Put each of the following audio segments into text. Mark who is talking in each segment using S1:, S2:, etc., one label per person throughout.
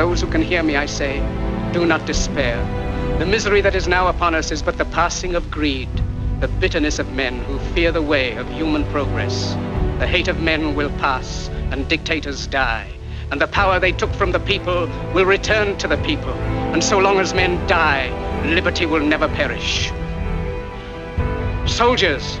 S1: those who can hear me, I say, do not despair. The misery that is now upon us is but the passing of greed, the bitterness of men who fear the way of human progress. The hate of men will pass, and dictators die, and the power they took from the people will return to the people. And so long as men die, liberty will never perish. Soldiers,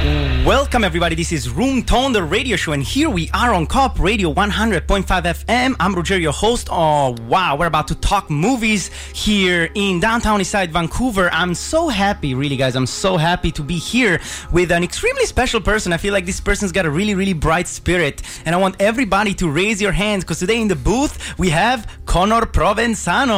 S2: Welcome, everybody. This is Room Tone, the radio show, and here we are on Co-op Radio 100.5 FM. I'm Roger, your host. Oh, wow, we're about to talk movies here in downtown Eastside, Vancouver. I'm so happy, really, guys. I'm so happy to be here with an extremely special person. I feel like this person's got a really, really bright spirit, and I want everybody to raise your hands because today in the booth we have Conor Provenzano.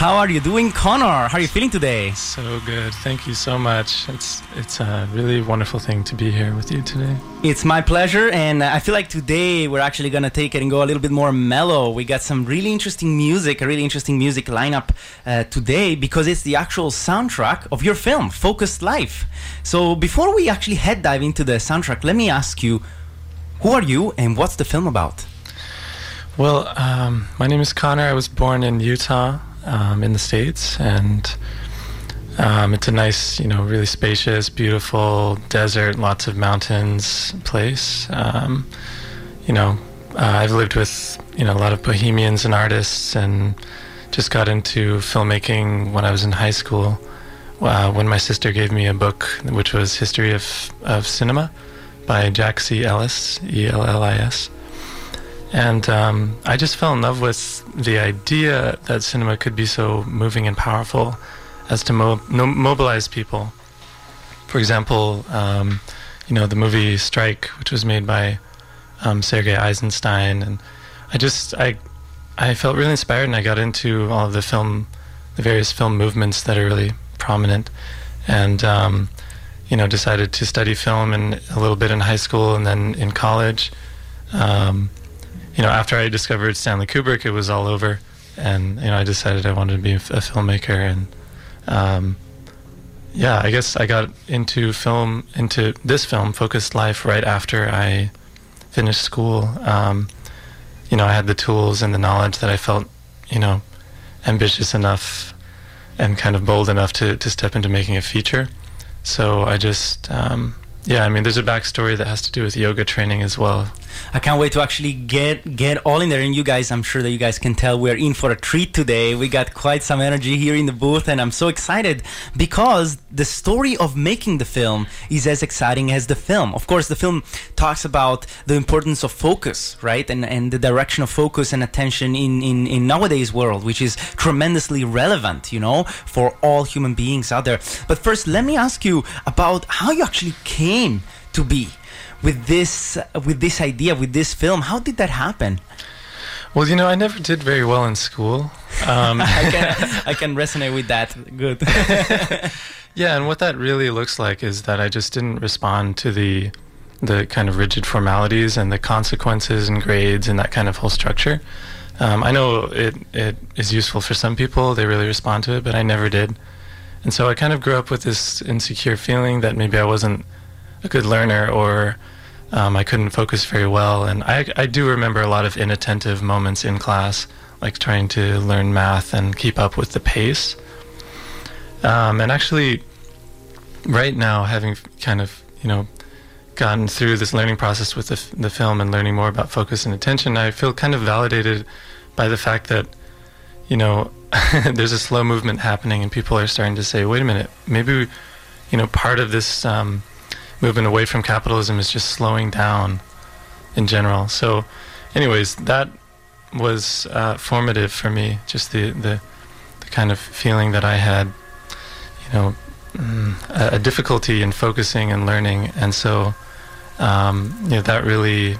S2: How are you doing, Conor? How are you feeling today?
S3: So good. Thank you so much. It's it's a really wonderful thing to be here with you today.
S2: It's my pleasure, and I feel like today we're actually gonna take it and go a little bit more mellow. We got some really interesting music, a really interesting music lineup uh, today because it's the actual soundtrack of your film, Focused Life. So before we actually head dive into the soundtrack, let me ask you, who are you and what's the film about?
S3: Well, um, my name is Conor. I was born in Utah um, in the states, and um, it's a nice, you know, really spacious, beautiful desert, lots of mountains place. Um, you know, uh, I've lived with you know a lot of bohemians and artists, and just got into filmmaking when I was in high school. Uh, when my sister gave me a book, which was History of of Cinema by Jack C. Ellis, E L L I S. And um, I just fell in love with the idea that cinema could be so moving and powerful as to mo- no- mobilize people. For example, um, you know, the movie Strike, which was made by um, Sergei Eisenstein. And I just, I, I felt really inspired and I got into all of the film, the various film movements that are really prominent. And, um, you know, decided to study film and a little bit in high school and then in college. Um, you know, after I discovered Stanley Kubrick, it was all over, and you know, I decided I wanted to be a, a filmmaker, and um, yeah, I guess I got into film, into this film, Focused Life, right after I finished school. Um, you know, I had the tools and the knowledge that I felt, you know, ambitious enough and kind of bold enough to to step into making a feature. So I just um, yeah, I mean, there's a backstory that has to do with yoga training as well.
S2: I can't wait to actually get get all in there. And you guys, I'm sure that you guys can tell we're in for a treat today. We got quite some energy here in the booth, and I'm so excited because the story of making the film is as exciting as the film. Of course, the film talks about the importance of focus, right, and and the direction of focus and attention in in in nowadays world, which is tremendously relevant, you know, for all human beings out there. But first, let me ask you about how you actually came to be with this with this idea with this film. How did that happen?
S3: Well you know i never did very well in school.
S2: Um, I, can, I can resonate with that. Good.
S3: Yeah and what that really looks like is that i just didn't respond to the the kind of rigid formalities and the consequences and grades and that kind of whole structure. Um, i know it, it is useful for some people. They really respond to it but i never did. And so i kind of grew up with this insecure feeling that maybe i wasn't a good learner or um, I couldn't focus very well. And I, I do remember a lot of inattentive moments in class, like trying to learn math and keep up with the pace. Um, and actually, right now, having kind of, you know, gotten through this learning process with the, the film and learning more about focus and attention, I feel kind of validated by the fact that, you know, there's a slow movement happening and people are starting to say, wait a minute, maybe, you know, part of this um, movement away from capitalism is just slowing down in general. So, anyways, that was uh, formative for me. Just the, the the kind of feeling that I had, you know, mm, a, a difficulty in focusing and learning, and so um, you know that really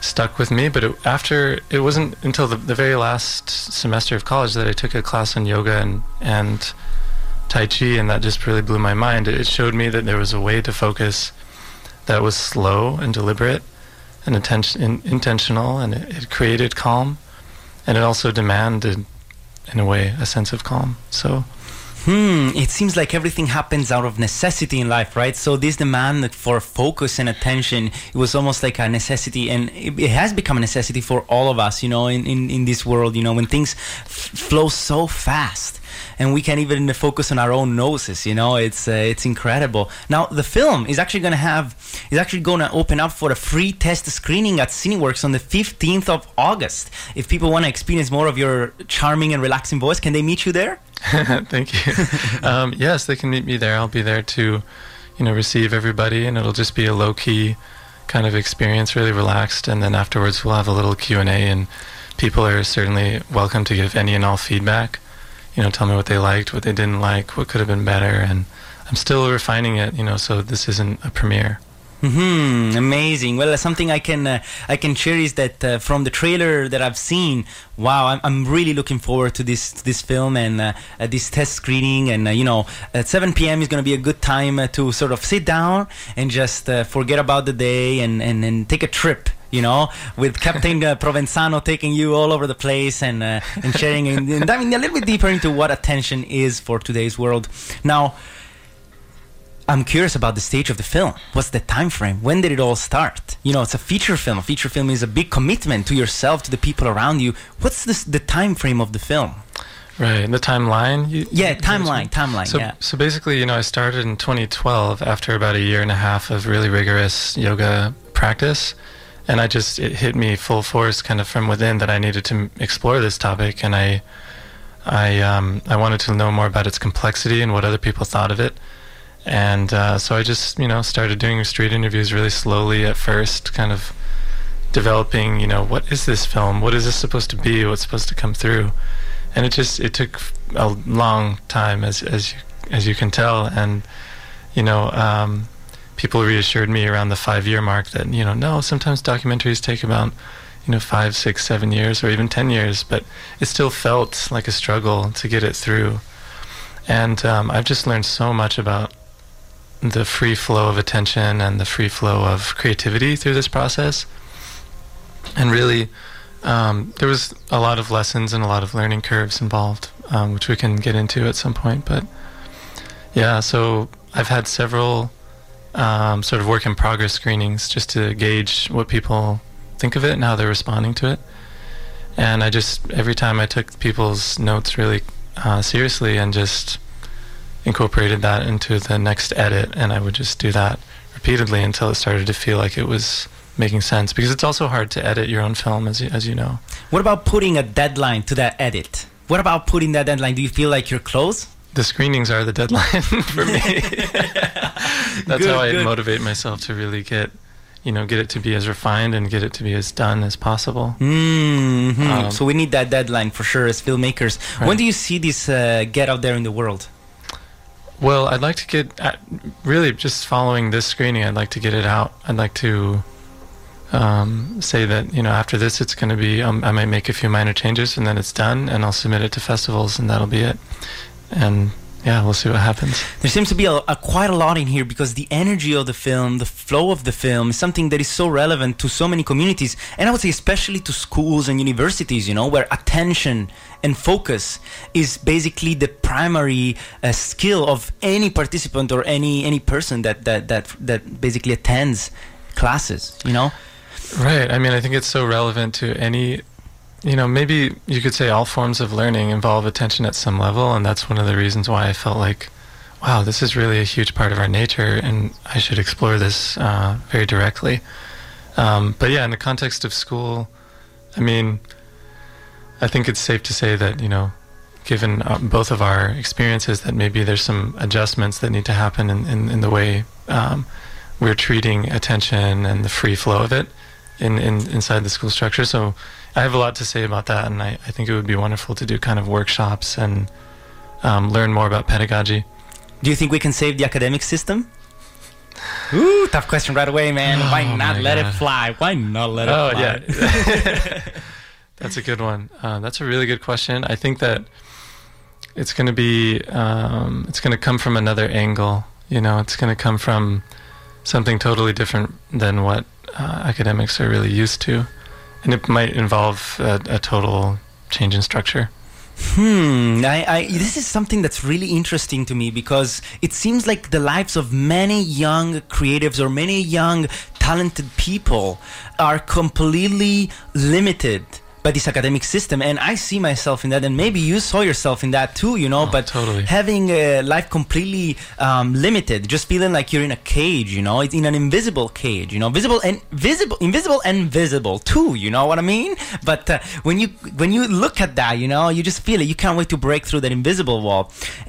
S3: stuck with me. But it, after it wasn't until the, the very last semester of college that I took a class on yoga and and Tai Chi, and that just really blew my mind. It showed me that there was a way to focus that was slow and deliberate and intention, in, intentional, and it, it created calm, and it also demanded, in a way, a sense of calm. So
S2: Hmm, it seems like everything happens out of necessity in life, right? So this demand for focus and attention, it was almost like a necessity and it, it has become a necessity for all of us, you know, in, in, in this world, you know, when things f- flow so fast and we can't even focus on our own noses, you know, it's uh, it's incredible. Now, the film is actually going to have is actually going to open up for a free test screening at Cineworks on the 15th of August. If people want to experience more of your charming and relaxing voice, can they meet you there?
S3: Thank you. um, yes, they can meet me there. I'll be there to, you know, receive everybody, and it'll just be a low key kind of experience, really relaxed. And then afterwards, we'll have a little Q and A, and people are certainly welcome to give any and all feedback. You know, tell me what they liked, what they didn't like, what could have been better, and I'm still refining it. You know, so this isn't a premiere.
S2: Hmm, amazing. Well, something I can uh, I can share is that uh, from the trailer that I've seen, wow, I'm, I'm really looking forward to this this film and uh, uh this test screening. And uh, you know, at 7 p.m. is going to be a good time uh, to sort of sit down and just forget about the day and, and, and take a trip you know, with Captain uh, Provenzano taking you all over the place and uh, and sharing and, and diving a little bit deeper into what attention is for today's world. Now, I'm curious about the stage of the film. What's the time frame? When did it all start? You know, it's a feature film. A feature film is a big commitment to yourself, to the people around you. What's this, the time frame of the film?
S3: Right, the timeline.
S2: You, yeah, timeline, timeline.
S3: So,
S2: yeah.
S3: so basically, you know, I started in 2012 after about a year and a half of really rigorous yoga practice, and I just it hit me full force, kind of from within, that I needed to explore this topic, and I, I, um, I wanted to know more about its complexity and what other people thought of it and uh, so I just, you know, started doing street interviews really slowly at first, kind of developing, you know, what is this film? What is this supposed to be? What's supposed to come through? And it just it took a long time, as as you, as you can tell, and you know, um, people reassured me around the five year mark that you know, no, sometimes documentaries take about you know five, six, seven years, or even ten years, but it still felt like a struggle to get it through. And um, I've just learned so much about the free flow of attention and the free flow of creativity through this process. And really, um, there was a lot of lessons and a lot of learning curves involved, um, which we can get into at some point. But yeah, so I've had several um, sort of work in progress screenings just to gauge what people think of it and how they're responding to it. And I just, every time I took people's notes really uh, seriously and just incorporated that into the next edit, and I would just do that repeatedly until it started to feel like it was making sense. Because it's also hard to edit your own film, as you, as you know.
S2: What about putting a deadline to that edit? What about putting that deadline? Do you feel like you're close?
S3: The screenings are the deadline for me. That's good, how I good. motivate myself to really get you know, get it to be as refined and get it to be as done as possible.
S2: Mm-hmm. Um, so we need that deadline for sure as filmmakers. Right. When do you see this uh, get out there in the world?
S3: Well, I'd like to get at, really just following this screening. I'd like to get it out. I'd like to um, say that you know after this, it's going to be. Um, I might make a few minor changes, and then it's done, and I'll submit it to festivals, and that'll be it. And yeah, we'll see what happens.
S2: There seems to be a, a, quite a lot in here because the energy of the film, the flow of the film, is something that is so relevant to so many communities, and I would say especially to schools and universities. You know, where attention and focus is basically the primary uh, skill of any participant or any any person that that that that basically attends classes. You know.
S3: Right. I mean, I think it's so relevant to any you know, maybe you could say all forms of learning involve attention at some level, and that's one of the reasons why I felt like, wow, this is really a huge part of our nature, and I should explore this uh, very directly. Um, but yeah, in the context of school, I mean, I think it's safe to say that, you know, given uh, both of our experiences, that maybe there's some adjustments that need to happen in, in, in the way um, we're treating attention and the free flow of it in, in inside the school structure. So I have a lot to say about that, and I, I think it would be wonderful to do kind of workshops and um, learn more about pedagogy.
S2: Do you think we can save the academic system? Ooh, tough question right away, man. Oh, Why not let God. it fly? Why not let oh,
S3: it fly? yeah. that's a good one. Uh, that's a really good question. I think that it's going to be um, it's going to come from another angle. You know, it's going to come from something totally different than what uh, academics are really used to, and it might involve a, a total change in structure.
S2: Hmm. I, I, this is something that's really interesting to me because it seems like the lives of many young creatives or many young talented people are completely limited by this academic system and i see myself in that and maybe you saw yourself in that too you know
S3: Oh,
S2: but
S3: totally.
S2: having a life completely um, limited just feeling like you're in a cage you know it's in an invisible cage you know visible and visible invisible and visible too you know what i mean but uh, when you when you look at that you know you just feel it you can't wait to break through that invisible wall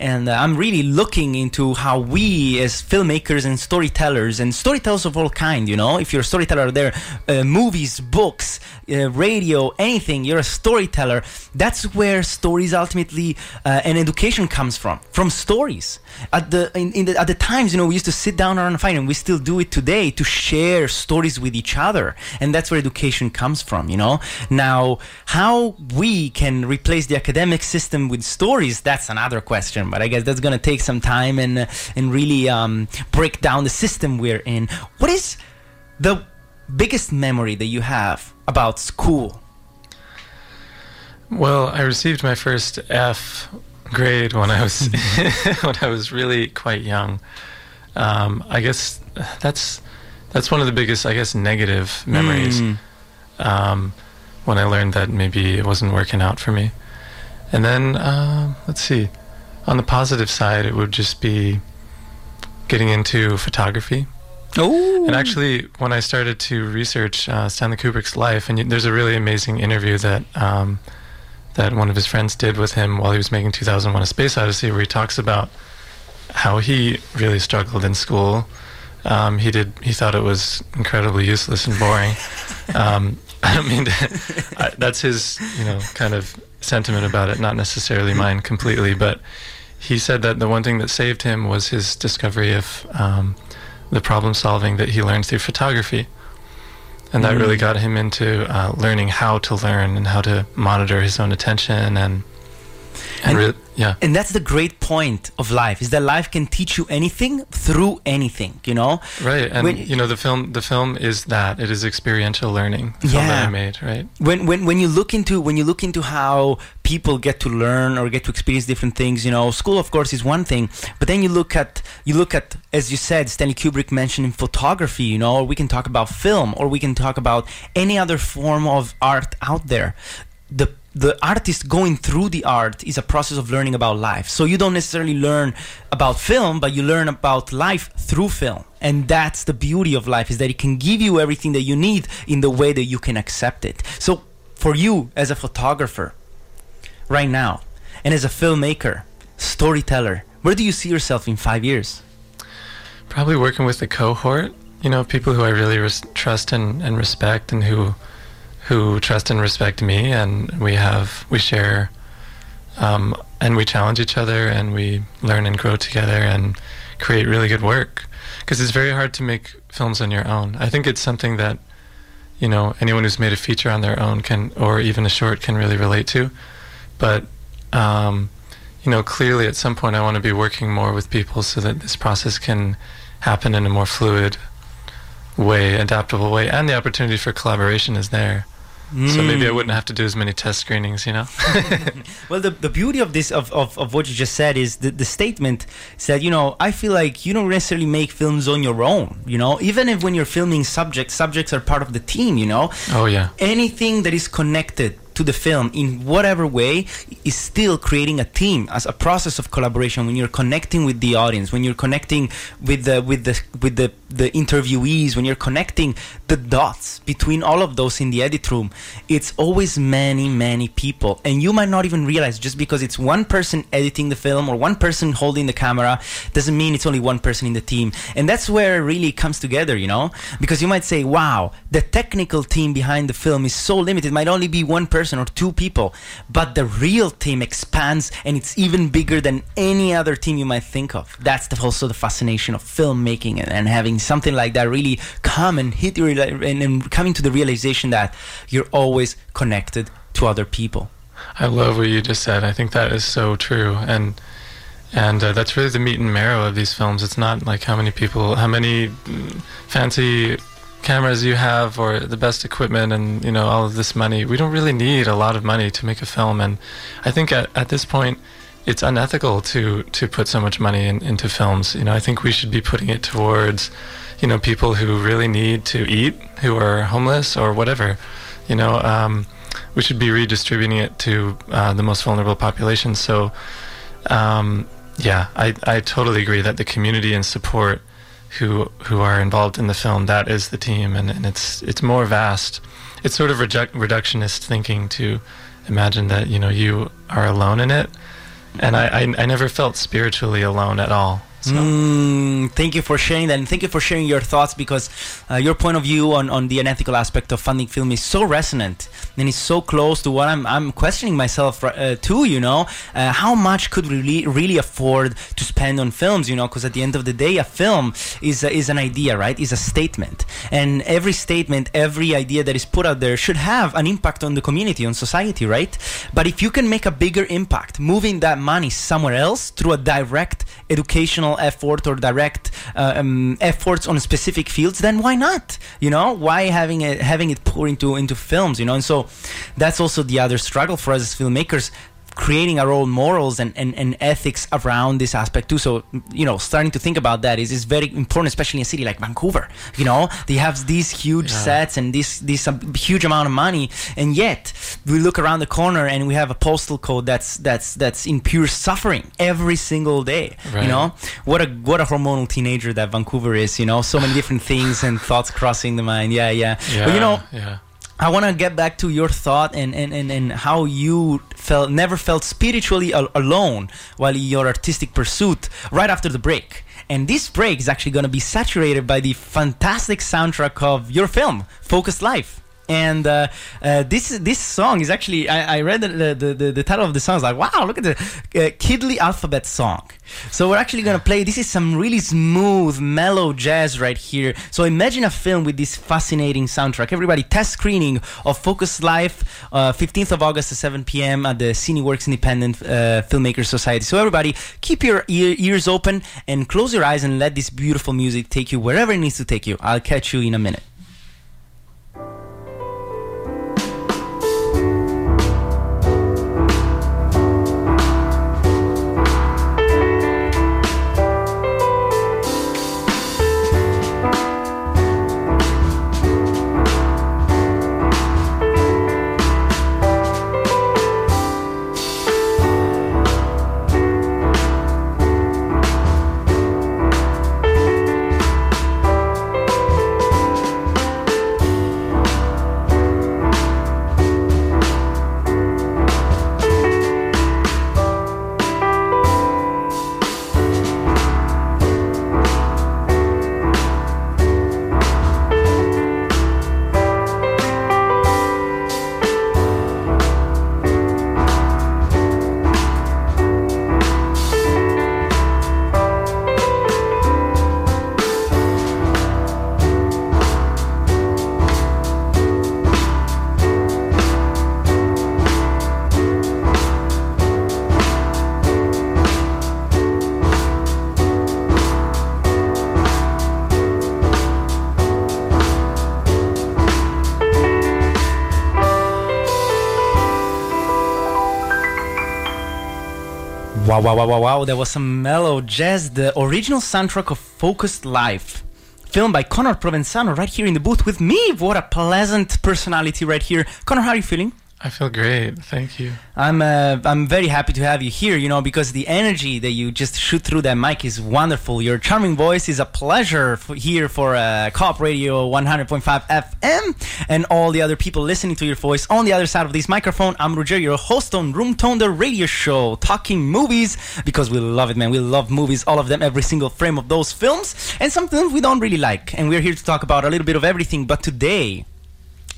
S2: and uh, i'm really looking into how we as filmmakers and storytellers and storytellers of all kind you know if you're a storyteller there uh, movies books uh, radio anything you're a storyteller. That's where stories ultimately uh, and education comes from from stories. At the in, in the at the times you know we used to sit down around a fire and we still do it today to share stories with each other. And that's where education comes from you know? Now how we can replace the academic system with stories that's another question. But i guess that's to take some time and and really um, break down the system we're in. What is the biggest memory that you have about school
S3: Well, I received my first F grade when I was when I was really quite young. Um, I guess that's that's one of the biggest, I guess, negative memories.
S2: Mm.
S3: Um, when I learned that maybe it wasn't working out for me, and then uh, let's see, on the positive side, it would just be getting into photography.
S2: oh
S3: And actually, when I started to research uh, Stanley Kubrick's life, and there's a really amazing interview that um, that one of his friends did with him while he was making 2001: A Space Odyssey, where he talks about how he really struggled in school. Um, he did. He thought it was incredibly useless and boring. um, I don't mean to. I, that's his, you know, kind of sentiment about it, not necessarily mine completely. But he said that the one thing that saved him was his discovery of um, the problem solving that he learned through photography. And that really
S2: Mm.
S3: got him into uh, learning how to learn and how to monitor his own attention and, and,
S2: And-
S3: yeah.
S2: and that's the great point of life is that life can teach you anything through anything you know
S3: Right, and
S2: When-
S3: you know the film. The film is that it is experiential learning. The film that
S2: Yeah.
S3: I made, right?
S2: when when when you look into when you look into how people get to learn or get to experience different things you know school of course is one thing but then you look at you look at as you said stanley kubrick mentioned in photography you know or we can talk about film or we can talk about any other form of art out there the the artist going through the art is a process of learning about life. So you don't necessarily learn about film, but you learn about life through film. And that's the beauty of life is that it can give you everything that you need in the way that you can accept it. So for you as a photographer right now and as a filmmaker, storyteller, where do you see yourself in 5 years?
S3: Probably working with a cohort. You know, people who I really res- trust and, and respect, and who who trust and respect me, and we have we share, um, and we challenge each other, and we learn and grow together, and create really good work. Because it's very hard to make films on your own. I think it's something that you know anyone who's made a feature on their own can, or even a short, can really relate to. But um, you know, clearly at some point I want to be working more with people so that this process can happen in a more fluid way, adaptable way, and the opportunity for collaboration is there. So maybe I
S2: Mm.
S3: wouldn't have to do as many test screenings, you know?
S2: Well, the, the beauty of this of, of, of what you just said is the, the statement said, you know, I feel like you don't necessarily make films on your own. You know, even if when you're filming subjects, subjects are part of the team. You know,
S3: oh yeah.
S2: anything that is connected to the film in whatever way is still creating a team as a process of collaboration when you're connecting with the audience when you're connecting with the with the with the the interviewees when you're connecting the dots between all of those in the edit room it's always many many people. And you might not even realize just because it's one person editing the film or one person holding the camera doesn't mean it's only one person in the team. And that's where it really comes together you know? Because you might say wow the technical team behind the film is so limited. It might only be one person or two people but the real team expands and it's even bigger than any other team you might think of. That's the, also the fascination of filmmaking and, and having something like that really come and hit your and, and coming to the realization that you're always connected to other people
S3: I love what you just said. I think that is so true, and and uh, that's really the meat and marrow of these films. It's not like how many people, how many mm, fancy cameras you have, or the best equipment, and you know all of this money. We don't really need a lot of money to make a film, and I think at, at this point, it's unethical to to put so much money in, into films. You know, I think we should be putting it towards, you know, people who really need to eat, who are homeless or whatever. You know. Um, we should be redistributing it to uh, the most vulnerable population. So, um, yeah, I, I totally agree that the community and support who who are involved in the film that is the team, and, and it's it's more vast. It's sort of redu- reductionist thinking to imagine that you know you are alone in it, and I, I, I never felt spiritually alone at all.
S2: So. Mm, thank you for sharing that, and thank you for sharing your thoughts because uh, your point of view on, on the unethical aspect of funding film is so resonant and it's so close to what I'm, I'm questioning myself uh, too. You know, uh, how much could we really really afford to spend on films? You know, because at the end of the day, a film is is an idea, right? Is a statement, and every statement, every idea that is put out there should have an impact on the community, on society, right? But if you can make a bigger impact, moving that money somewhere else through a direct educational effort or direct uh, um, efforts on specific fields, then why not? You know, why having it having it pour into into films? You know, and so that's also the other struggle for us as filmmakers creating our own morals and, and, and ethics around this aspect too. So, you know, starting to think about that is, is very important, especially in a city like Vancouver. You know, they have these huge yeah. sets and this this um, huge amount of money, and yet we look around the corner and we have a postal code that's that's that's in pure suffering every single day. Right. You know, what a what a hormonal teenager that Vancouver is. You know, so many different things and thoughts crossing the mind. Yeah, yeah.
S3: yeah
S2: but you know,
S3: yeah
S2: I want to get back to your thought and, and, and, and how you felt never felt spiritually al- alone while in your artistic pursuit right after the break. And this break is actually going to be saturated by the fantastic soundtrack of your film, Focused Life and uh, uh, this this song is actually I, I read the, the, the, the, title of the song. I was like, wow, look at the uh, Kidley Alphabet song. So we're actually gonna play. This is some really smooth, mellow jazz right here. So imagine a film with this fascinating soundtrack. Everybody, test screening of Focus Life, 15th uh, of August at 7 p.m. at the Cineworks Independent uh, Filmmakers Society. So everybody, keep your ear, ears open and close your eyes and let this beautiful music take you wherever it needs to take you. I'll catch you in a minute. Wow, wow, wow, wow. That was some mellow jazz, the original soundtrack of Focused Life. Filmed by Conor Provenzano right here in the booth with me. What a pleasant personality right here. Conor, how are you feeling?
S3: I feel great. Thank you.
S2: I'm uh, I'm very happy to have you here. You know, because the energy that you just shoot through that mic is wonderful. Your charming voice is a pleasure for here for uh, Co-op Radio 100.5 FM and all the other people listening to your voice on the other side of this microphone. I'm Roger, your host on Room Tone, the radio show, talking movies because we love it, man. We love movies, all of them, every single frame of those films, and some films we don't really like. And we're here to talk about a little bit of everything. But today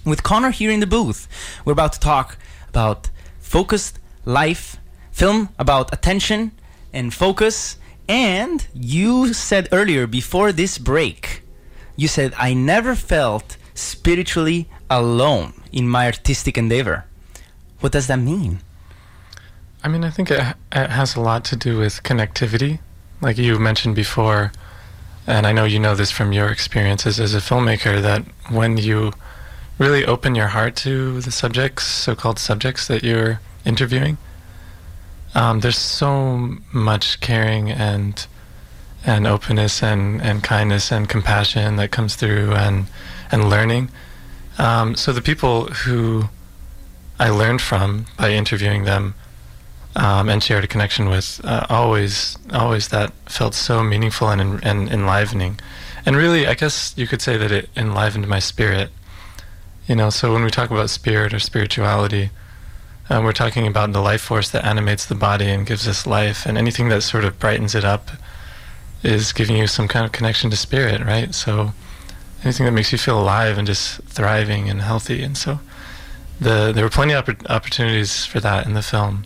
S2: with Conor here in the booth, we're about to talk about focused life, film about attention and focus. And you said earlier, before this break, you said, I never felt spiritually alone in my artistic endeavor. What does that mean?
S3: I mean, I think it, it has a lot to do with connectivity, like you mentioned before, and I know you know this from your experiences as a filmmaker that when you really open your heart to the subjects, so-called subjects that you're interviewing, um, there's so much caring and and openness and, and kindness and compassion that comes through and and learning. Um, so the people who I learned from by interviewing them um, and shared a connection with, uh, always always that felt so meaningful and, and enlivening. And really, I guess you could say that it enlivened my spirit. You know, so when we talk about spirit or spirituality, um, we're talking about the life force that animates the body and gives us life, and anything that sort of brightens it up is giving you some kind of connection to spirit, right? So anything that makes you feel alive and just thriving and healthy, and so the there were plenty of oppor- opportunities for that in the film.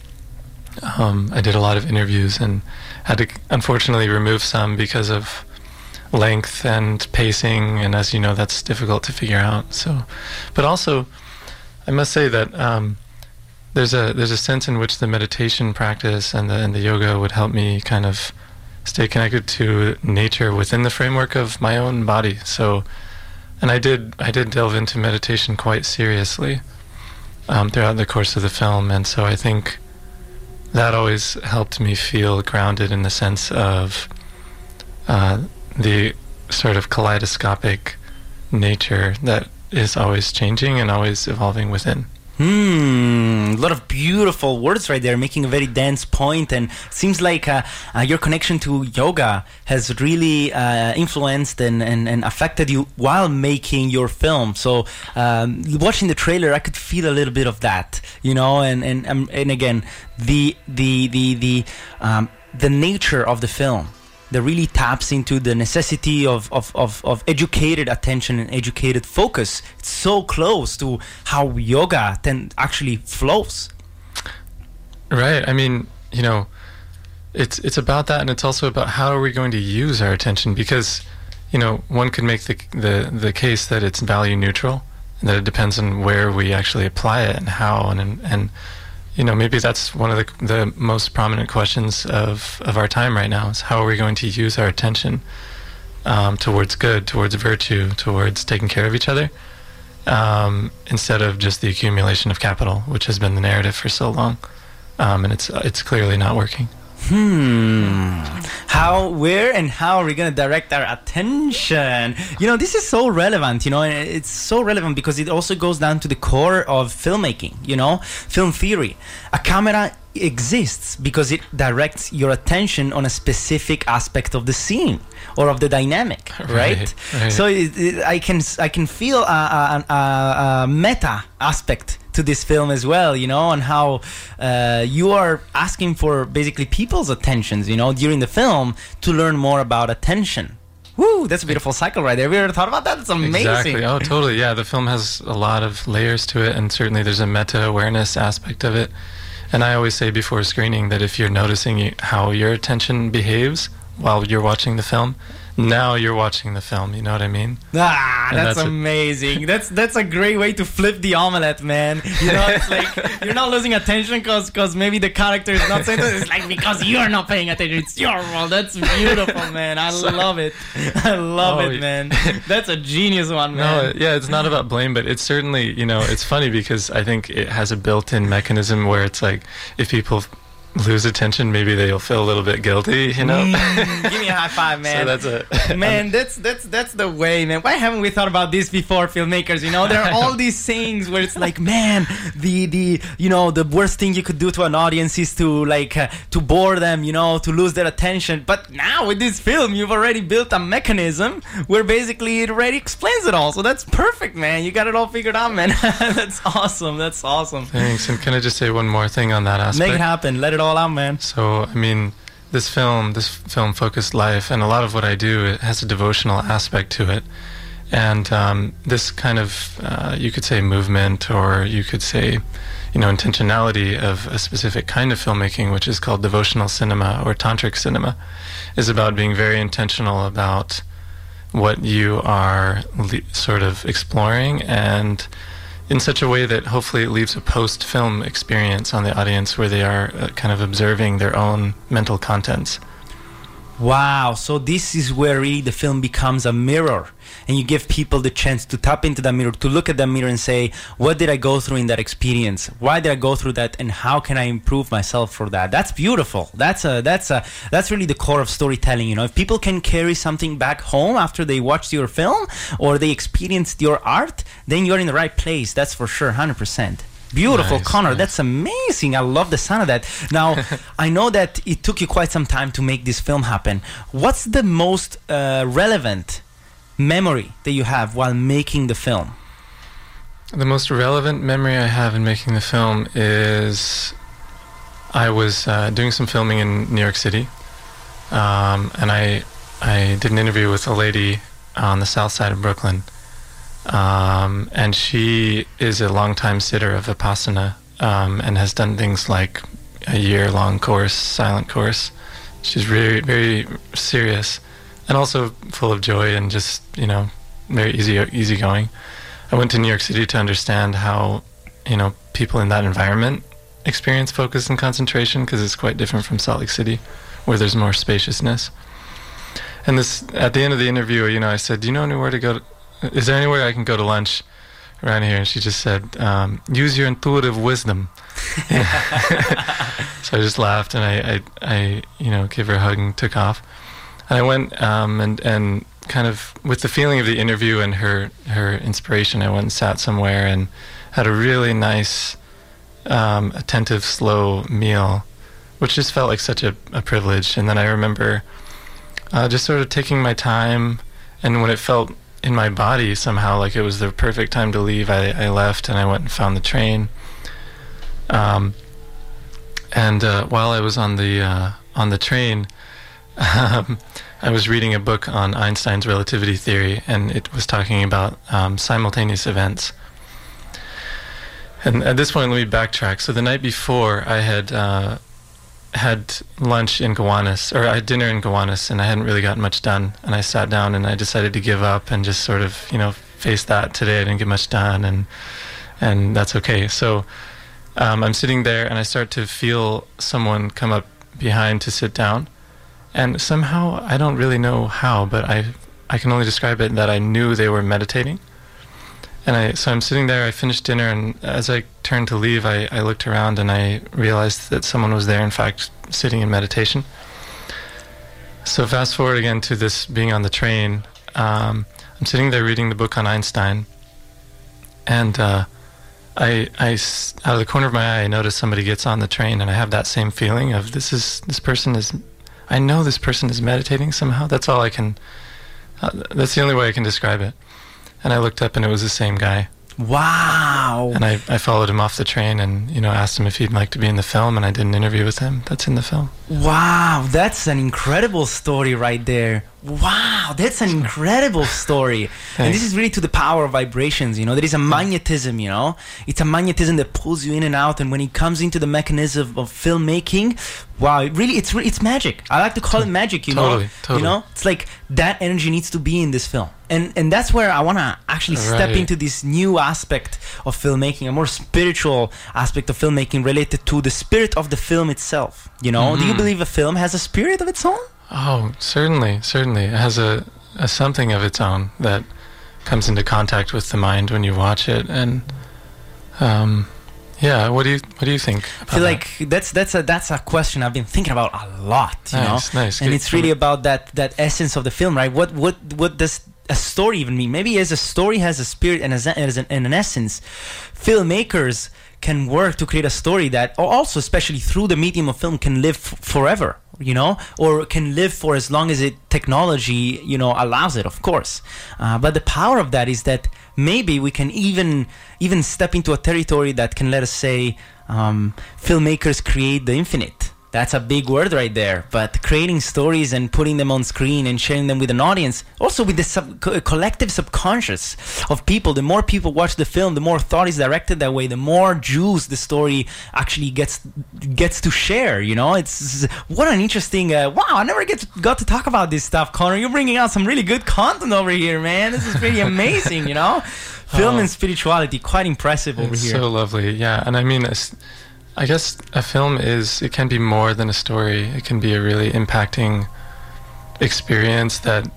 S3: Um, I did a lot of interviews and had to unfortunately remove some because of length and pacing, and as you know, that's difficult to figure out. So, but also, I must say that. Um, there's a there's a sense in which the meditation practice and the and the yoga would help me kind of stay connected to nature within the framework of my own body. So, and I did I did delve into meditation quite seriously um, throughout the course of the film, and so I think that always helped me feel grounded in the sense of uh, the sort of kaleidoscopic nature that is always changing and always evolving within.
S2: Hmm, a lot of beautiful words right there, making a very dense point, and seems like uh, uh, your connection to yoga has really uh, influenced and, and, and affected you while making your film. So, um, watching the trailer, I could feel a little bit of that, you know, and and um, and again, the the the the um, the nature of the film that really taps into the necessity of, of, of, of, educated attention and educated focus. It's so close to how yoga then actually flows.
S3: Right. I mean, you know, it's it's about that, and it's also about how are we going to use our attention because, you know, one could make the the the case that it's value neutral, and that it depends on where we actually apply it and how and and you know, maybe that's one of the, the most prominent questions of, of our time right now is how are we going to use our attention um, towards good, towards virtue, towards taking care of each other, um, instead of just the accumulation of capital, which has been the narrative for so long. Um, and it's, it's clearly not working.
S2: Hmm. How, where, and how are we going to direct our attention? You know, this is so relevant, you know, and it's so relevant because it also goes down to the core of filmmaking, you know, film theory. A camera exists because it directs your attention on a specific aspect of the scene or of the dynamic, right?
S3: Right, right.
S2: So it, it, I can I can feel a, a, a, a meta aspect to this film as well, you know, and how uh, you are asking for basically people's attentions, you know, during the film to learn more about attention. Woo, that's a beautiful cycle right there. Have you ever thought about that? It's amazing.
S3: Exactly. Oh, totally. Yeah, the film has a lot of layers to it, and certainly there's a meta awareness aspect of it. And I always say before screening that if you're noticing how your attention behaves while you're watching the film, now you're watching the film. You know what I mean?
S2: Ah, that's,
S3: that's
S2: amazing. that's that's a great way to flip the omelette, man. You know, it's like you're not losing attention because because maybe the character is not saying that. It's like because you're not paying attention. It's your world. That's beautiful, man. I love it. I love
S3: Oh,
S2: it, man. That's a genius one,
S3: No,
S2: man.
S3: it- yeah, it's not about blame, but it's certainly, you know, it's funny because I think it has a built-in mechanism where it's like if people lose attention, maybe they'll feel a little bit guilty, you know.
S2: Mm, give me a high five, man.
S3: so that's a
S2: man that's that's that's the way man. Why haven't we thought about this before filmmakers? You know there are all these sayings where it's like man the the you know the worst thing you could do to an audience is to like uh, to bore them you know to lose their attention. But now with this film you've already built a mechanism where basically it already explains it all. So that's perfect man. You got it all figured out man. That's awesome. That's awesome.
S3: Thanks. And can I just say one more thing on that aspect?
S2: make it happen. Let it all out man
S3: So, I mean, this film, this film focused life, and a lot of what I do, it has a devotional aspect to it. And um, this kind of, uh, you could say, movement, or you could say, you know, intentionality of a specific kind of filmmaking, which is called devotional cinema or tantric cinema, is about being very intentional about what you are le- sort of exploring and in such a way that hopefully it leaves a post film experience on the audience where they are uh, kind of observing their own mental contents.
S2: Wow, so this is where really the film becomes a mirror and you give people the chance to tap into that mirror, to look at that mirror and say, what did I go through in that experience? Why did I go through that and how can I improve myself for that? That's beautiful. That's a that's a that's really the core of storytelling, you know. If people can carry something back home after they watched your film or they experienced your art, then you're in the right place. That's for sure, 100%. Beautiful,
S3: Nice,
S2: Conor.
S3: nice.
S2: That's amazing. I love the sound of that. Now, I know that it took you quite some time to make this film happen. What's the most uh, relevant memory that you have while making the film?
S3: The most relevant memory I have in making the film is I was uh, doing some filming in New York City, um, and I I did an interview with a lady on the south side of Brooklyn, um, and she is a longtime sitter of Vipassana um, and has done things like a year-long course, silent course. She's very very serious, and also full of joy and just you know very easy easygoing. I went to New York City to understand how, you know, people in that environment experience focus and concentration because it's quite different from Salt Lake City, where there's more spaciousness. And this, at the end of the interview, you know, I said, "Do you know anywhere to go? To, is there anywhere I can go to lunch around here?" And she just said, um, "Use your intuitive wisdom." so I just laughed and I, I, I, you know, gave her a hug and took off. And I went um, and and kind of with the feeling of the interview and her her inspiration, I went and sat somewhere and had a really nice, um, attentive, slow meal, which just felt like such a, a privilege. And then I remember uh, just sort of taking my time, and when it felt in my body somehow like it was the perfect time to leave, I, I left and I went and found the train. Um, and uh, while I was on the uh, on the train, um, I was reading a book on Einstein's relativity theory, and it was talking about um, simultaneous events. And at this point, let me backtrack. So the night before, I had uh, had lunch in Gowanus, or I had dinner in Gowanus, and I hadn't really gotten much done. And I sat down and I decided to give up and just sort of, you know, face that today. I didn't get much done, and and that's okay. So um, I'm sitting there, and I start to feel someone come up behind to sit down and somehow I don't really know how, but I I can only describe it that I knew they were meditating. And I so I'm sitting there. I finished dinner, and as I turned to leave, I, I looked around and I realized that someone was there. In fact, sitting in meditation. So fast forward again to this being on the train. Um, I'm sitting there reading the book on Einstein, and uh, I, I out of the corner of my eye, I notice somebody gets on the train, and I have that same feeling of this is this person is I know this person is meditating somehow. That's all I can. Uh, that's the only way I can describe it. And I looked up, and it was the same guy.
S2: Wow.
S3: And I, I followed him off the train, and you know asked him if he'd like to be in the film, and I did an interview with him. That's in the film.
S2: Wow, that's an incredible story right there. Wow, that's an incredible story. And this is really to the power of vibrations, you know. There is a magnetism, you know. It's a magnetism that pulls you in and out and when it comes into the mechanism of filmmaking, wow, it really it's it's magic. I like to call it magic, you know.
S3: Totally, totally.
S2: You know? It's like that energy needs to be in this film. And and that's where I want to actually step
S3: Right.
S2: into this new aspect of filmmaking, a more spiritual aspect of filmmaking related to the spirit of the film itself. You know, do you
S3: Mhm.
S2: believe a film has a spirit of its own?
S3: Oh, certainly, certainly. It has a, a something of its own that comes into contact with the mind when you watch it, and um, yeah. What do you what do you think?
S2: I feel
S3: that?
S2: like that's that's a that's a question I've been thinking about a lot. You
S3: Nice,
S2: know,
S3: nice.
S2: and
S3: Good.
S2: it's really about that that essence of the film, right? What what what does a story even mean? Maybe as a story has a spirit and as, as an, an essence, filmmakers can work to create a story that also especially through the medium of film can live f- forever you know? Or can live for as long as it technology you know allows it of course. Uh, but the power of that is that maybe we can even even step into a territory that can let us say um, filmmakers create the infinite That's a big word right there. But creating stories and putting them on screen and sharing them with an audience, also with the sub- co- collective subconscious of people. The more people watch the film, the more thought is directed that way. The more juice the story actually gets gets to share. You know, it's what an interesting. Uh, wow, I never get to, got to talk about this stuff, Conor. You're bringing out some really good content over here, man. This is pretty amazing. You know, film
S3: Oh.
S2: and spirituality, quite impressive over
S3: It's
S2: here.
S3: so lovely, yeah. And I mean, it's- I guess a film is it can be more than a story. It can be a really impacting experience that,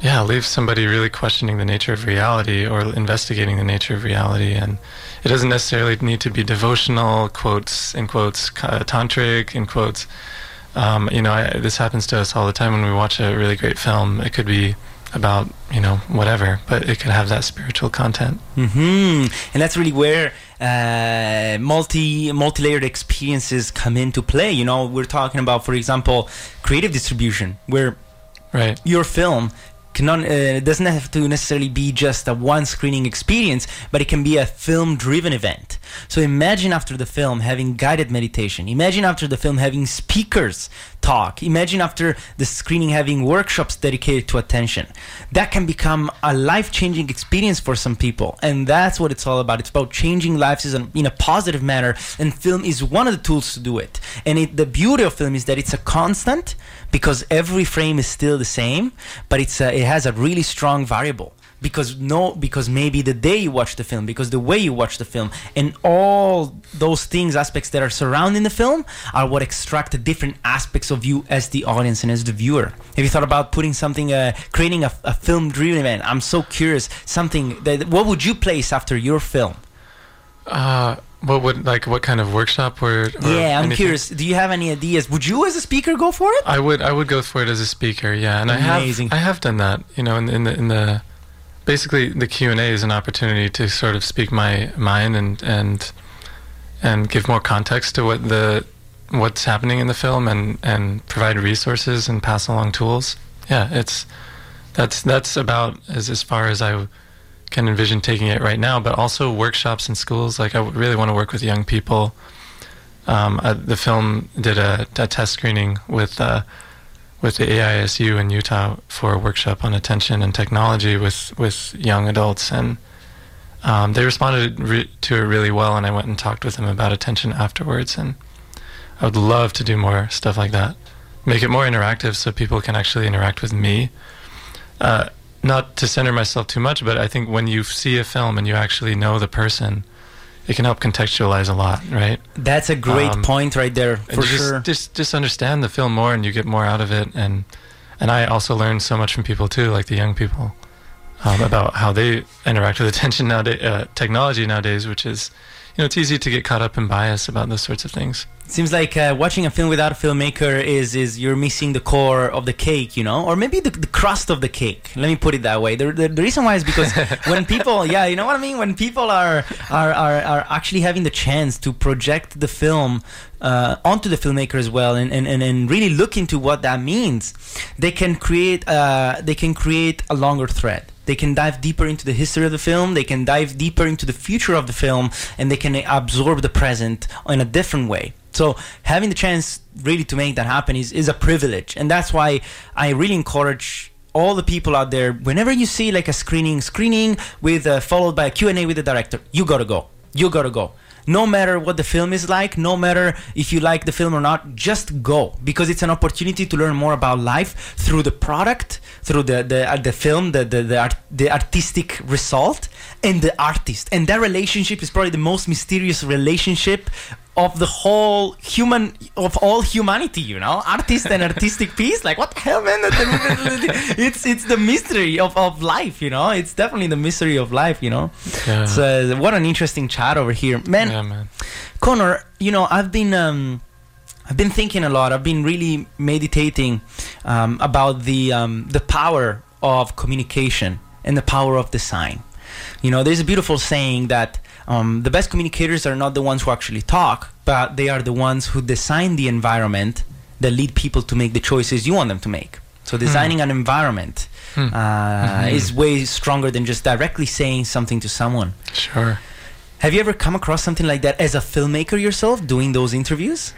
S3: yeah, leaves somebody really questioning the nature of reality or investigating the nature of reality. And it doesn't necessarily need to be devotional quotes in quotes, tantric in quotes. Um, you know, I, this happens to us all the time when we watch a really great film. It could be about you know whatever, but it could have that spiritual content.
S2: Mm-hmm. And that's really where uh, multi multi-layered experiences come into play. You know, we're talking about, for example, creative distribution, where
S3: Right.
S2: your film cannot uh, doesn't have to necessarily be just a one screening experience, but it can be a film driven event. So imagine after the film having guided meditation. Imagine after the film having speakers talk. Imagine after the screening having workshops dedicated to attention. That can become a life changing experience for some people, and that's what it's all about. It's about changing lives in a, positive manner, and film is one of the tools to do it. And it, the beauty of film is that it's a constant because every frame is still the same, but it's a, it has a really strong variable. Because no because maybe the day you watch the film because the way you watch the film and all those things aspects that are surrounding the film are what extract the different aspects of you as the audience and as the viewer. Have you thought about putting something uh, creating a, a film driven event? I'm so curious. Something that what would you place after your film?
S3: Uh, what would like what kind of workshop or? or
S2: yeah i'm
S3: anything?
S2: curious do you have any ideas would you as a speaker go for it
S3: I would I would go for it as a speaker, yeah, and
S2: Amazing.
S3: I have I have done that, you know, in, in the in the basically the Q and A is an opportunity to sort of speak my mind and and and give more context to what the what's happening in the film and and provide resources and pass along tools. Yeah, it's that's that's about as as far as I can envision taking it right now, but also workshops in schools. Like I really want to work with young people. Um, uh, the film did a, a test screening with uh, with the AISU in Utah for a workshop on attention and technology with with young adults, and um, they responded re- to it really well. And I went and talked with them about attention afterwards, and I would love to do more stuff like that. Make it more interactive so people can actually interact with me. Uh, not to center myself too much, but I think when you see a film and you actually know the person, it can help contextualize a lot, right?
S2: that's a great
S3: Um,
S2: point right there for
S3: just,
S2: sure
S3: Just just understand the film more, and you get more out of it. And and I also learned so much from people too, like the young people, um, about how they interact with attention nowadays, uh, technology nowadays, which is, you know, it's easy to get caught up in bias about those sorts of things.
S2: Seems like uh, watching a film without a filmmaker is is you're missing the core of the cake, you know, or maybe the, the crust of the cake. Let me put it that way. The, the, the reason why is because when people, yeah, you know what I mean. When people are are, are, are actually having the chance to project the film uh, onto the filmmaker as well, and, and, and, and really look into what that means, they can create uh, they can create a longer thread they can dive deeper into the history of the film they can dive deeper into the future of the film and they can absorb the present in a different way so having the chance really to make that happen is, is a privilege. And that's why i really encourage all the people out there whenever you see like a screening screening with uh, followed by a q&a with the director you gotta go. You gotta go. No matter what the film is like, no matter if you like the film or not, just go. Because it's an opportunity to learn more about life through the product, through the the, uh, the film, the the the, art, the artistic result, and the artist. And that relationship is probably the most mysterious relationship of the whole human of all humanity you know artist and artistic piece like what the hell man it's it's the mystery of, of life you know it's definitely the mystery of life you know
S3: Yeah.
S2: so what an interesting chat over here man
S3: yeah, man.
S2: Conor, you know, I've been um, I've been thinking a lot. I've been really meditating um, about the um, the power of communication and the power of design. You know, there's a beautiful saying that um, the best communicators are not the ones who actually talk, but they are the ones who design the environment that lead people to make the choices you want them to make. So designing an environment
S3: Hmm.
S2: uh, is way stronger than just directly saying something to someone.
S3: Sure.
S2: Have you ever come across something like that as a filmmaker yourself, doing those interviews?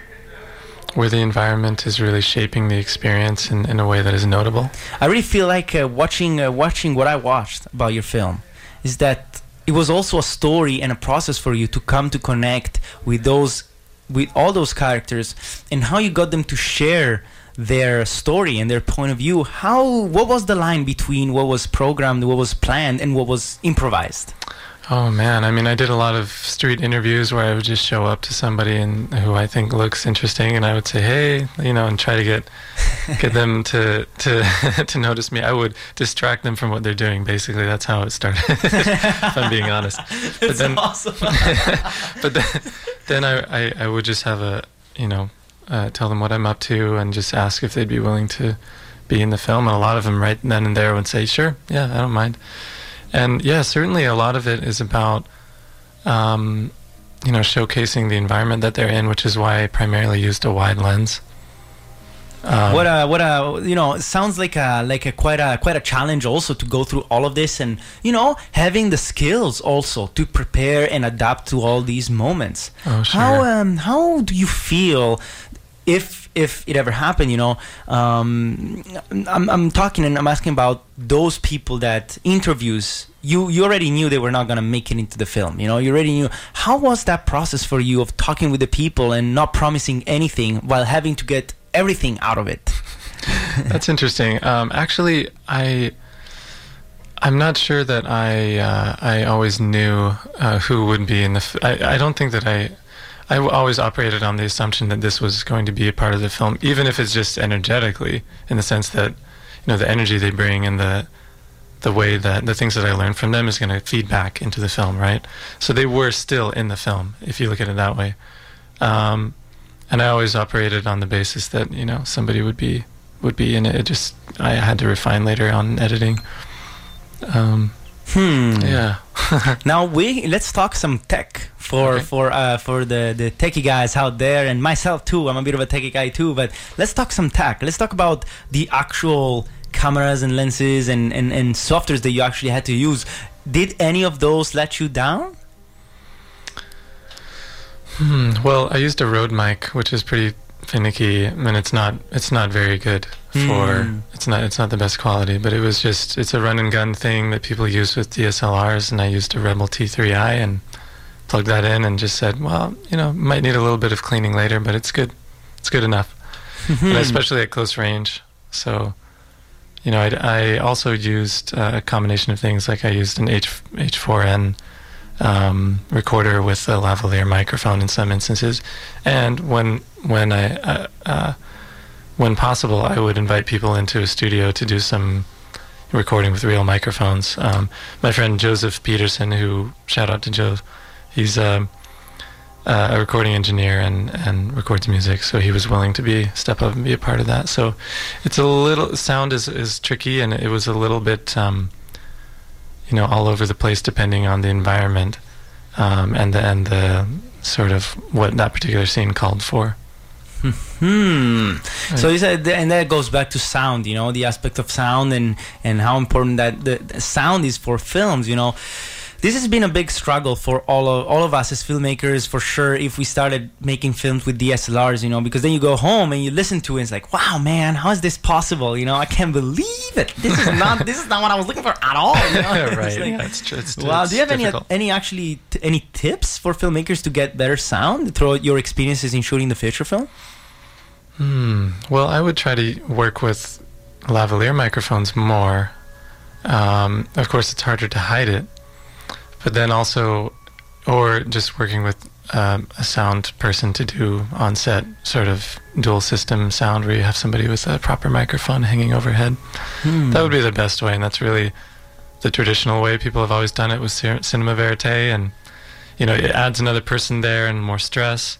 S3: where the environment is really shaping the experience in, in a way that is notable.
S2: I really feel like uh, watching uh, watching what I watched about your film is that it was also a story and a process for you to come to connect with those with all those characters and how you got them to share their story and their point of view. How what was the line between what was programmed what was planned and what was improvised?
S3: Oh man, I mean, I did a lot of street interviews where I would just show up to somebody and who I think looks interesting, and I would say, "Hey," you know, and try to get get them to to to notice me. I would distract them from what they're doing. Basically, that's how it started. if I'm being honest.
S2: That's but then, awesome.
S3: but then, then I, I, I would just have a you know uh, tell them what I'm up to and just ask if they'd be willing to be in the film. And a lot of them right then and there would say, "Sure, yeah, I don't mind." And yeah, certainly a lot of it is about, um, you know, showcasing the environment that they're in, which is why I primarily used a wide lens.
S2: Um, what a what a you know it sounds like a like a quite a quite a challenge also to go through all of this and you know having the skills also to prepare and adapt to all these moments.
S3: Oh, sure.
S2: How um how do you feel if if it ever happened, you know, um, I'm, I'm talking and I'm asking about those people that interviews you you already knew they were not gonna make it into the film. You know, you already knew. How was that process for you of talking with the people and not promising anything while having to get everything out of it?
S3: That's interesting. Um, actually, I. I'm not sure that I uh, I always knew uh, who would be in the. F- I, I don't think that I I always operated on the assumption that this was going to be a part of the film, even if it's just energetically, in the sense that you know the energy they bring and the the way that the things that I learned from them is going to feed back into the film, right? So they were still in the film, if you look at it that way. Um, and I always operated on the basis that you know somebody would be would be in it. It just I had to refine later on editing. Um,
S2: Hmm.
S3: Yeah.
S2: now we let's talk some tech for okay. for uh, for the the techie guys out there and myself too. I'm a bit of a techie guy too, but let's talk some tech. Let's talk about the actual cameras and lenses and, and, and softwares that you actually had to use. Did any of those let you down?
S3: Hmm. Well, I used a Rode mic, which is pretty finicky and it's not it's not very good for mm. it's not it's not the best quality but it was just it's a run and gun thing that people use with DSLRs and I used a Rebel T3i and plugged that in and just said well you know might need a little bit of cleaning later but it's good it's good enough especially at close range so you know I, I also used a combination of things like I used an H H4n um, recorder with a lavalier microphone in some instances and when when I uh, uh, when possible, I would invite people into a studio to do some recording with real microphones. Um, my friend Joseph Peterson, who shout out to Joe, he's um, uh, a recording engineer and, and records music, so he was willing to be step up and be a part of that. So it's a little sound is is tricky, and it was a little bit um, you know all over the place depending on the environment um, and the, and the sort of what that particular scene called for.
S2: Hmm. Right. So you said, and that goes back to sound. You know, the aspect of sound and and how important that the, the sound is for films. You know, this has been a big struggle for all of all of us as filmmakers for sure if we started making films with DSLRs you know because then you go home and you listen to it and it's like wow man how is this possible you know I can't believe it this is not this is not what I was looking for at all you know?
S3: right like, it's true it's,
S2: wow
S3: it's
S2: do you have
S3: difficult.
S2: any any actually t- any tips for filmmakers to get better sound throughout your experiences in shooting the feature film
S3: Hmm. Well, I would try to work with lavalier microphones more. Um, of course, it's harder to hide it, but then also, or just working with um, a sound person to do on set sort of dual system sound where you have somebody with a proper microphone hanging overhead. Hmm. That would be the best way, and that's really the traditional way people have always done it with cinema verite, and you know, it adds another person there and more stress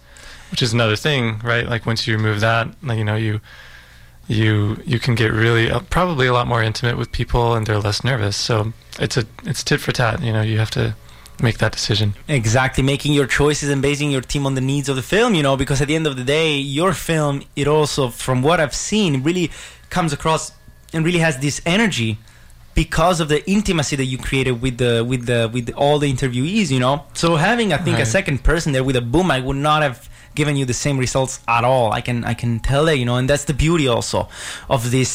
S3: which is another thing, right? Like once you remove that, like, you know, you you you can get really uh, probably a lot more intimate with people, and they're less nervous. So it's a it's tit for tat. You know, you have to make that decision.
S2: Exactly, making your choices and basing your team on the needs of the film. You know, because at the end of the day, your film it also, from what I've seen, really comes across and really has this energy because of the intimacy that you created with the with the with all the interviewees you know so having i think right. a second person there with a boom I would not have given you the same results at all. I can I can tell that you know, and that's the beauty also of this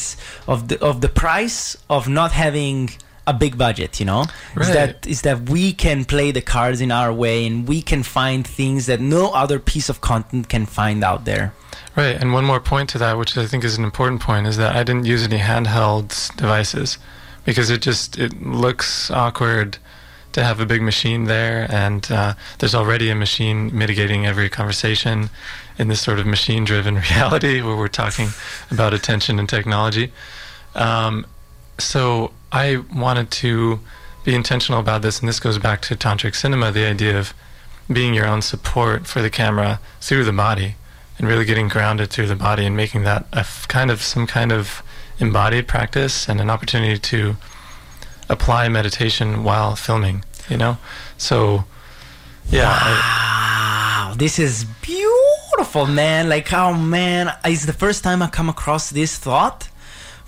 S2: of the of the price of not having a big budget. You know,
S3: Right.
S2: is that is that we can play the cards in our way and we can find things that no other piece of content can find out there.
S3: Right, and one more point to that, which I think is an important point, is that I didn't use any handheld devices because it just it looks awkward to have a big machine there, and uh, there's already a machine mitigating every conversation in this sort of machine-driven reality where we're talking about attention and technology. Um, so I wanted to be intentional about this, and this goes back to tantric cinema, the idea of being your own support for the camera through the body and really getting grounded through the body and making that a f- kind of some kind of embodied practice and an opportunity to apply meditation while filming you know so yeah I-
S2: Wow, this is beautiful, man. Like, oh man, it's the first time I come across this thought.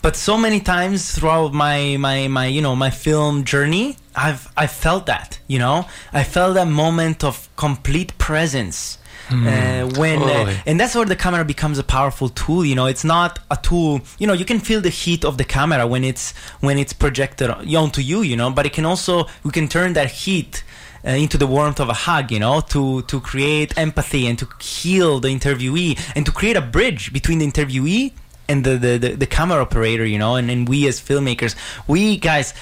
S2: But so many times throughout my my my you know my film journey, I've I felt that you know I felt that moment of complete presence. Uh, when uh, and that's where the camera becomes a powerful tool you know? It's not a tool you know you can feel the heat of the camera when it's when it's projected onto you you know? But it can also we can turn that heat uh, into the warmth of a hug, you know, to to create empathy and to heal the interviewee and to create a bridge between the interviewee and the the, the, the camera operator, you know, and, and we as filmmakers, we guys,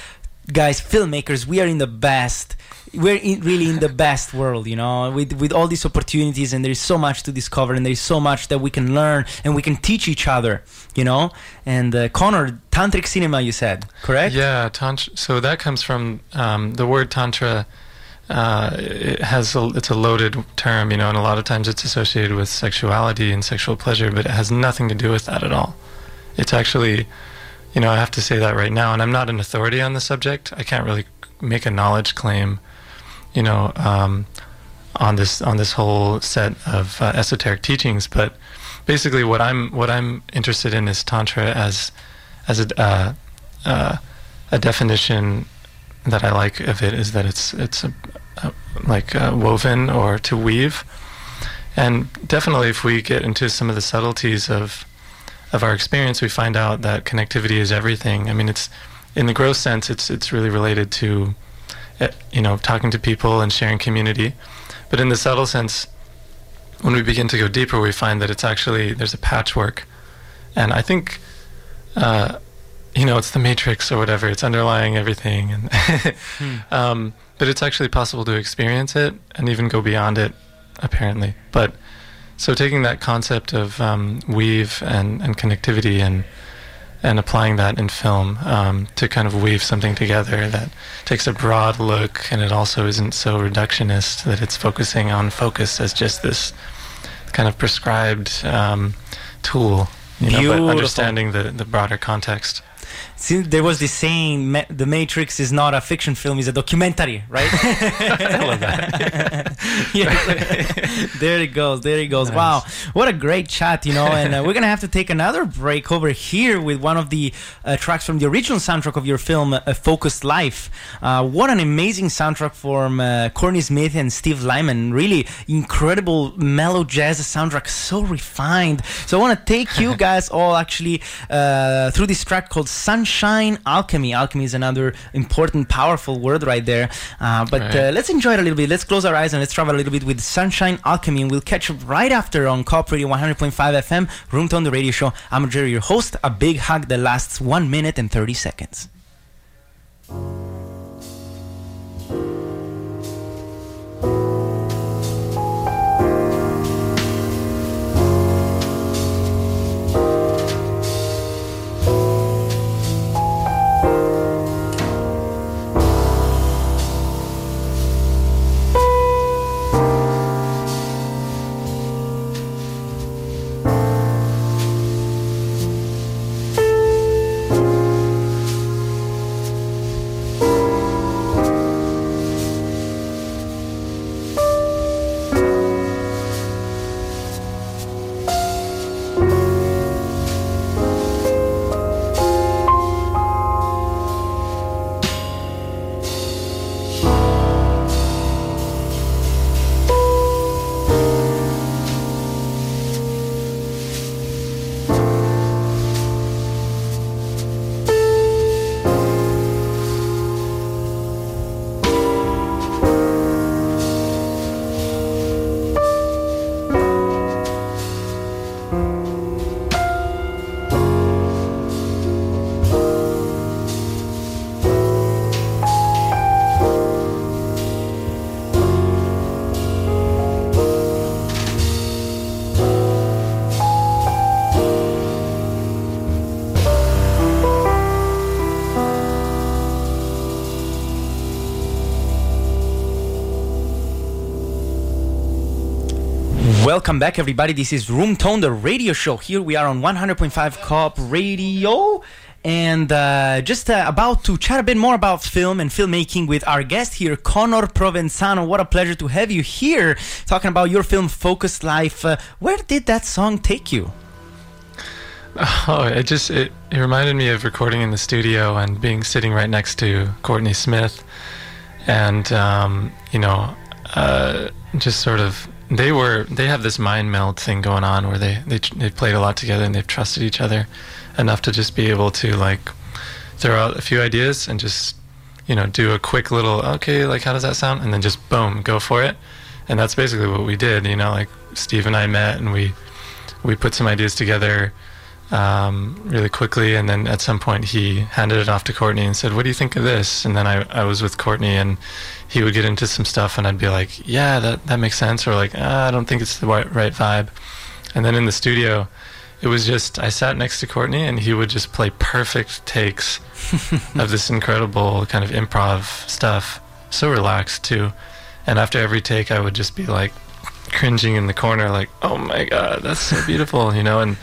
S2: guys, filmmakers, we are in the best. We're in, really in the best world, you know, with with all these opportunities, and there is so much to discover, and there is so much that we can learn, and we can teach each other, you know. And uh, Conor, tantric cinema, you said, correct?
S3: yeah tantra so that comes from um, the word tantra uh, it has a, it's a loaded term you know and a lot of times it's associated with sexuality and sexual pleasure but it has nothing to do with that at all it's actually you know i have to say that right now and i'm not an authority on the subject. I can't really make a knowledge claim you know um, on this on this whole set of uh, esoteric teachings. But basically what i'm what i'm interested in is tantra as as a uh, uh, a definition that I like of it is that it's it's a, a, like uh, woven or to weave, and definitely if we get into some of the subtleties of of our experience, we find out that connectivity is everything. I mean, it's in the gross sense, it's it's really related to uh, you know talking to people and sharing community, but in the subtle sense, when we begin to go deeper, we find that it's actually there's a patchwork, and I think. Uh, you know, it's the matrix or whatever. It's underlying everything, and um, but it's actually possible to experience it and even go beyond it, apparently. But so taking that concept of um, weave and, and connectivity and and applying that in film um, to kind of weave something together that takes a broad look and it also isn't so reductionist that it's focusing on focus as just this kind of prescribed um, tool. You know,
S2: Beautiful.
S3: but understanding the, the broader context.
S2: Since there was this saying, Ma- "The Matrix is not a fiction film; it's a documentary," right?
S3: I love that.
S2: Yeah. there it goes. There it goes.
S3: Nice.
S2: Wow, what a great chat, you know. And uh, we're gonna have to take another break over here with one of the uh, tracks from the original soundtrack of your film, uh, "Focused Life." Uh, what an amazing soundtrack from uh, Courtney Smith and Steve Lyman. Really incredible mellow jazz soundtrack, so refined. So I want to take you guys all actually uh, through this track called "Sunshine Alchemy." Alchemy is another important, powerful word right there. Uh, but
S3: Right.
S2: uh, let's enjoy it a little bit. Let's close our eyes and let's travel a little bit with Sunshine Alchemy. And we'll catch up right after on Co-op Radio 100.5 FM, Room Tone, the radio show. I'm Jerry, your host. A big hug that lasts one minute and 30 seconds. Welcome back, everybody. This is Room Tone, the radio show. Here we are on 100.5 Co-op Radio. And uh, just uh, about to chat a bit more about film and filmmaking with our guest here, Conor Provenzano. What a pleasure to have you here talking about your film Focused Life. Uh, where did that song take you?
S3: Oh, it just it, it reminded me of recording in the studio and being sitting right next to Courtney Smith, and um, you know, uh, just sort of they were they have this mind meld thing going on where they they they've played a lot together and they've trusted each other enough to just be able to like throw out a few ideas and just you know do a quick little okay like how does that sound? And then just boom go for it. And that's basically what we did you know like Steve and I met and we we put some ideas together um, really quickly and then at some point he handed it off to Courtney and said what do you think of this and then I, I was with Courtney and he would get into some stuff and I'd be like yeah that, that makes sense or like ah, I don't think it's the right, right vibe and then in the studio it was just I sat next to Courtney and he would just play perfect takes of this incredible kind of improv stuff. So relaxed too. And after every take I would just be like cringing in the corner like, "Oh my god, that's so beautiful," you know, and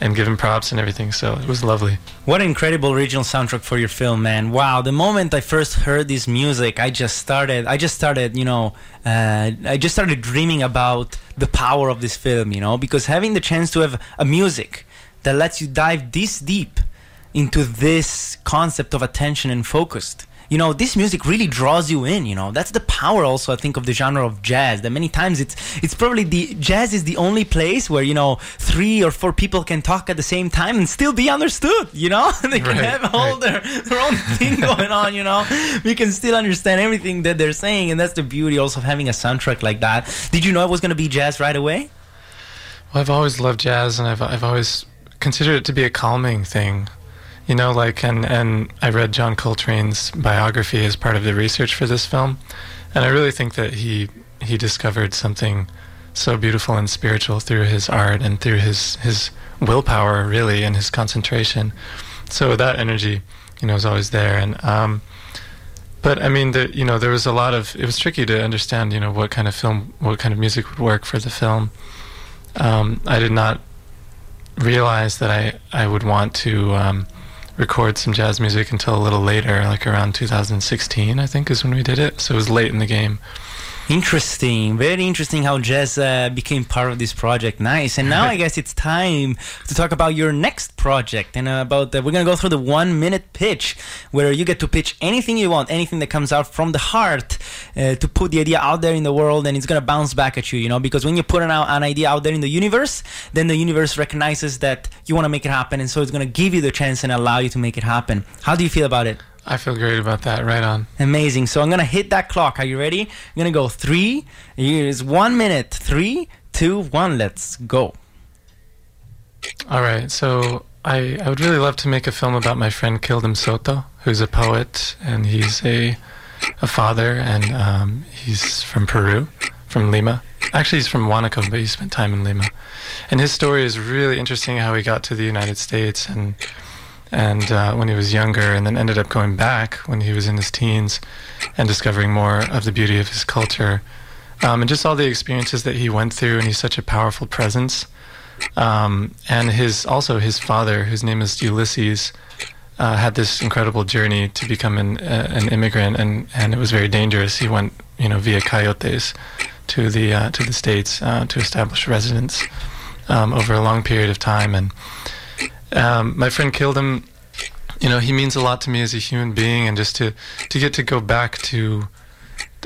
S3: and give him props and everything. So it was lovely.
S2: What incredible original soundtrack for your film, man! Wow, the moment I first heard this music, I just started. I just started, you know, uh, I just started dreaming about the power of this film, you know, because having the chance to have a music that lets you dive this deep into this concept of attention and focused you know this music really draws you in you know. That's the power also i think of the genre of jazz that many times it's it's probably the jazz is the only place where you know three or four people can talk at the same time and still be understood you know? They can
S3: Right,
S2: have all
S3: right.
S2: their, their own thing going on you know? We can still understand everything that they're saying and that's the beauty also of having a soundtrack like that. Did you know it was going to be jazz right away?
S3: Well, I've always loved jazz, and I've I've always considered it to be a calming thing, you know. Like, and and I read John Coltrane's biography as part of the research for this film, and I really think that he he discovered something so beautiful and spiritual through his art and through his his willpower, really, and his concentration. So that energy, you know, is always there, and um, but I mean, the, you know, there was a lot of. It was tricky to understand, you know, what kind of film, what kind of music would work for the film. Um, I did not realize that I I would want to um, record some jazz music until a little later, like around 2016, I think, is when we did it. So it was late in the game.
S2: Interesting, very interesting how jazz uh, became part of this project. Nice, and now I guess it's time to talk about your next project and uh, about the, we're gonna go through the one minute pitch where you get to pitch anything you want, anything that comes out from the heart uh, to put the idea out there in the world, and it's gonna bounce back at you. You know, because when you put an, an idea out there in the universe, then the universe recognizes that you want to make it happen, and so it's gonna give you the chance and allow you to make it happen. How do you feel about it?
S3: I feel great about that. Right on.
S2: Amazing. So I'm gonna hit that clock. Are you ready? I'm gonna go three. Here's one minute. Three, two, one. Let's go.
S3: All right. So I I would really love to make a film about my friend Kildem Soto, who's a poet and he's a a father and um, he's from Peru, from Lima. Actually, he's from Huánuco, but he spent time in Lima. And his story is really interesting. How he got to the United States and and uh, when he was younger, and then ended up going back when he was in his teens, and discovering more of the beauty of his culture, um, and just all the experiences that he went through. And he's such a powerful presence. Um, and his also his father, whose name is Ulysses, uh, had this incredible journey to become an uh, an immigrant, and, and it was very dangerous. He went, you know, via coyotes to the uh, to the states uh, to establish residence um, over a long period of time, and um, my friend Kildem. You know, he means a lot to me as a human being, and just to to get to go back to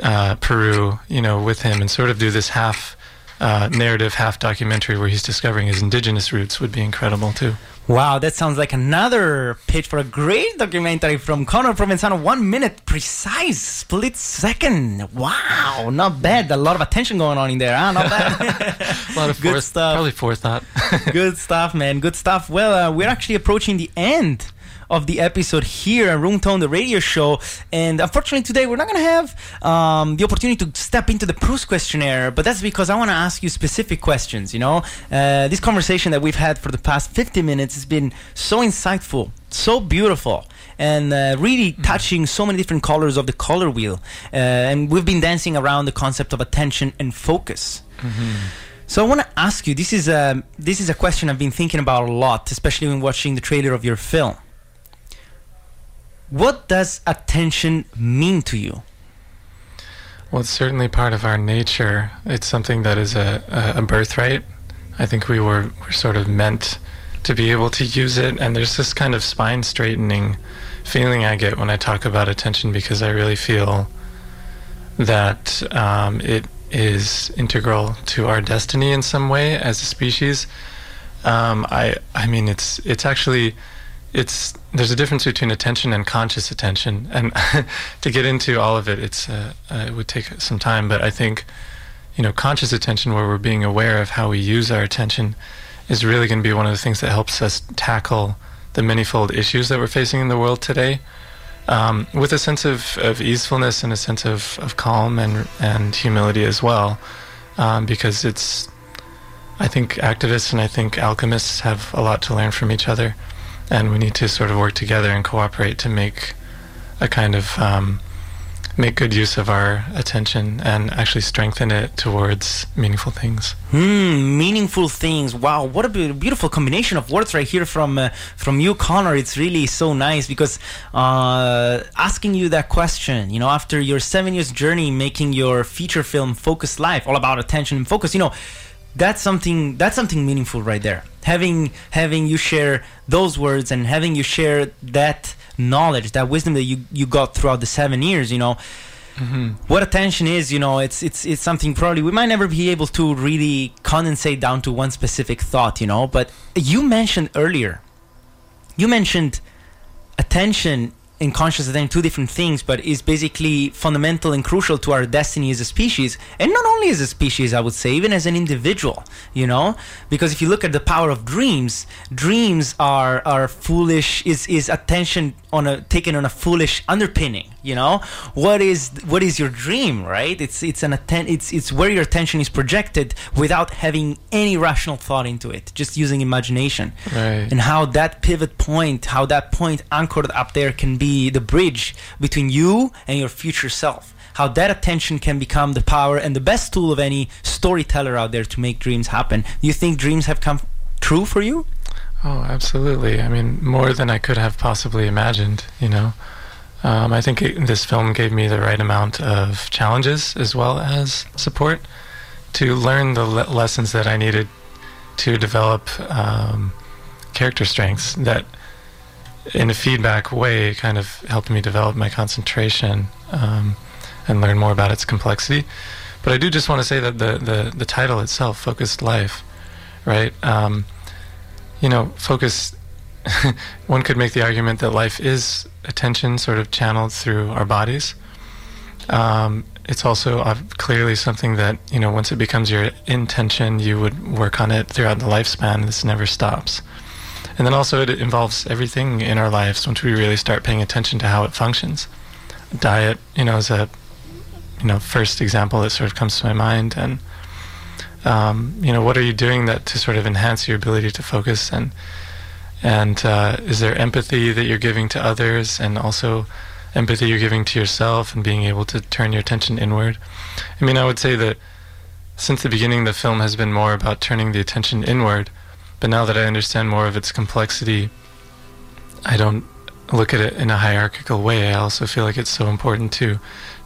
S3: uh, Peru, you know, with him, and sort of do this half uh, narrative, half documentary where he's discovering his indigenous roots would be incredible too.
S2: Wow, that sounds like another pitch for a great documentary from Conor Provenzano. One minute, precise, split second. Wow, not bad. A lot of attention going on in there, huh? Not bad.
S3: A lot of
S2: Good stuff.
S3: probably forethought.
S2: Good stuff, man. Good stuff. Well, uh, we're actually approaching the end of the episode here on Room Tone, the radio show. And unfortunately, today we're not going to have um, the opportunity to step into the Proust questionnaire, but that's because I want to ask you specific questions. You know, uh, this conversation that we've had for the past 50 minutes has been so insightful, so beautiful. And uh, really touching so many different colors of the color wheel. Uh, and we've been dancing around the concept of attention and focus. So I want to ask you. This is a this is a question I've been thinking about a lot, especially when watching the trailer of your film. What does attention mean to you?
S3: Well, it's certainly part of our nature. It's something that is a, a, birthright. I think we were, were sort of meant to be able to use it, and there's this kind of spine straightening feeling I get when I talk about attention because I really feel that um, it is integral to our destiny in some way as a species. Um, I I mean it's it's actually it's there's a difference between attention and conscious attention, and to get into all of it, it's uh, uh, it would take some time. But I think you know conscious attention, where we're being aware of how we use our attention, is really going to be one of the things that helps us tackle the manifold issues that we're facing in the world today. Um, with a sense of, of easefulness and a sense of, of calm and and humility as well, um, because it's I think activists and I think alchemists have a lot to learn from each other and we need to sort of work together and cooperate to make a kind of um, make good use of our attention and actually strengthen it towards meaningful things.
S2: Hmm, meaningful things. Wow, what a beautiful combination of words right here from uh, from you, Conor. It's really so nice because uh, asking you that question, you know, after your seven years journey making your feature film Focus Life, all about attention and focus, you know that's something that's something meaningful right there having having you share those words and having you share that knowledge that wisdom that you you got throughout the seven years you know mm-hmm. what attention is you know it's it's it's something probably we might never be able to really condensate down to one specific thought you know but you mentioned earlier you mentioned attention in conscious attention two different things, but is basically fundamental and crucial to our destiny as a species, and not only as a species, I would say, even as an individual. You know, because if you look at the power of dreams, dreams are are foolish. Is is attention on a taken on a foolish underpinning? You know, what is what is your dream? Right? It's it's an atten- It's it's where your attention is projected without having any rational thought into it, just using imagination.
S3: Right.
S2: And how that pivot point, how that point anchored up there can be the bridge between you and your future self how that attention can become the power and the best tool of any storyteller out there to make dreams happen do you think dreams have come true for you
S3: oh absolutely i mean more than i could have possibly imagined you know um, i think it, this film gave me the right amount of challenges as well as support to learn the le- lessons that i needed to develop um, character strengths that in a feedback way, kind of helped me develop my concentration um, and learn more about its complexity. But I do just want to say that the, the, the title itself, Focused Life, right? You know, focus, one could make the argument that life is attention sort of channeled through our bodies. Um, it's also clearly something that, you know, once it becomes your intention, you would work on it throughout the lifespan. This never stops. And then also it involves everything in our lives once we really start paying attention to how it functions. Diet, you know, is a you know first example that sort of comes to my mind, and um, you know, what are you doing that to sort of enhance your ability to focus and and uh, is there empathy that you're giving to others and also empathy you're giving to yourself and being able to turn your attention inward? I mean, I would say that since the beginning, the film has been more about turning the attention inward but now that I understand more of its complexity, I don't look at it in a hierarchical way. I also feel like it's so important to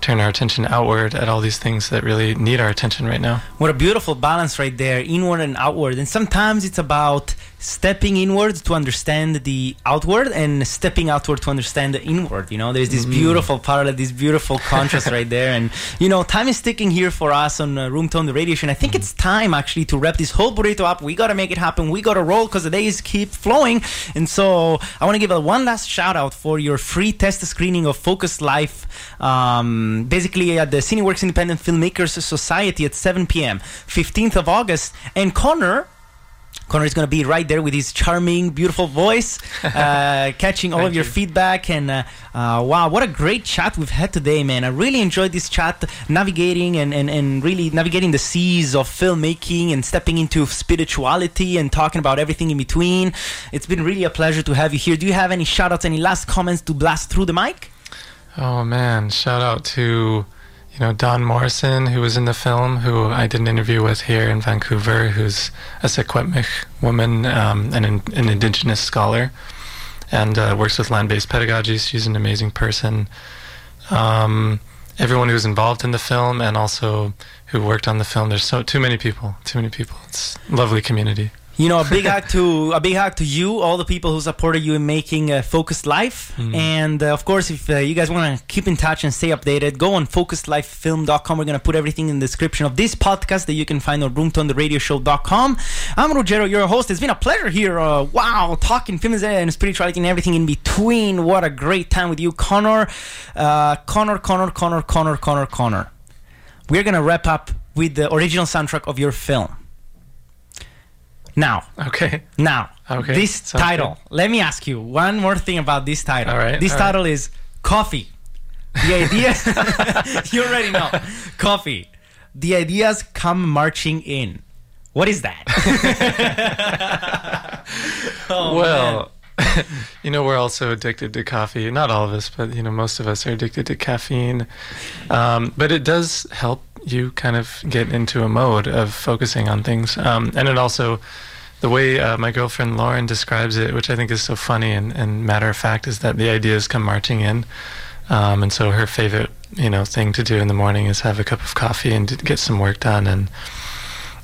S3: turn our attention outward at all these things that really need our attention right now.
S2: What a beautiful balance right there, inward and outward. And sometimes it's about stepping inward to understand the outward and stepping outward to understand the inward you know? There's this mm. beautiful parallel this beautiful contrast right there. And you know time is ticking here for us on uh, room tone the radiation i think mm. it's time actually to wrap this whole burrito up. We gotta make it happen. We gotta roll because the days keep flowing. And so i want to give a one last shout out for your free test screening of focus life um, basically at the cineworks independent filmmakers society at 7 p.m 15th of august. And conor Conor is going to be right there with his charming, beautiful voice, uh, catching all of your you. feedback. And uh, uh, wow, what a great chat we've had today, man. I really enjoyed this chat, navigating and, and, and really navigating the seas of filmmaking and stepping into spirituality and talking about everything in between. It's been really a pleasure to have you here. Do you have any shout outs, any last comments to blast through the mic?
S3: Oh, man. Shout out to you know, Dawn Morrison, who was in the film, who I did an interview with here in Vancouver, who's a Secwepemc woman um, and an, an, indigenous scholar, and uh, works with land-based pedagogy. She's an amazing person. Um, everyone who was involved in the film and also who worked on the film. There's so too many people, too many people. It's lovely community.
S2: You know, a big hug to a big hug to you, all the people who supported you in making a Focused Life, mm. and uh, of course, if uh, you guys want to keep in touch and stay updated, go on focusedlifefilm.com. We're gonna put everything in the description of this podcast that you can find on roomtoneTheRadioShow.com. I'm Ruggiero, your host. It's been a pleasure here. Uh, wow, talking films and spirituality and everything in between. What a great time with you, Conor. Uh, Conor, Conor, Conor, Conor, Conor, Conor. We're gonna wrap up with the original soundtrack of your film. Now.
S3: Okay.
S2: Now. Okay. This Sounds title. Good. Let me ask you one more thing about this title.
S3: All right.
S2: This
S3: all
S2: title
S3: right.
S2: is Coffee. The idea. you already know. Coffee. The ideas come marching in. What is that?
S3: oh, well, you know, we're also addicted to coffee. Not all of us, but you know, most of us are addicted to caffeine. Um, but it does help you kind of get into a mode of focusing on things. Um, and it also, the way uh, my girlfriend Lauren describes it, which I think is so funny and, and matter of fact, is that the ideas come marching in. Um, and so her favorite, you know, thing to do in the morning is have a cup of coffee and get some work done. And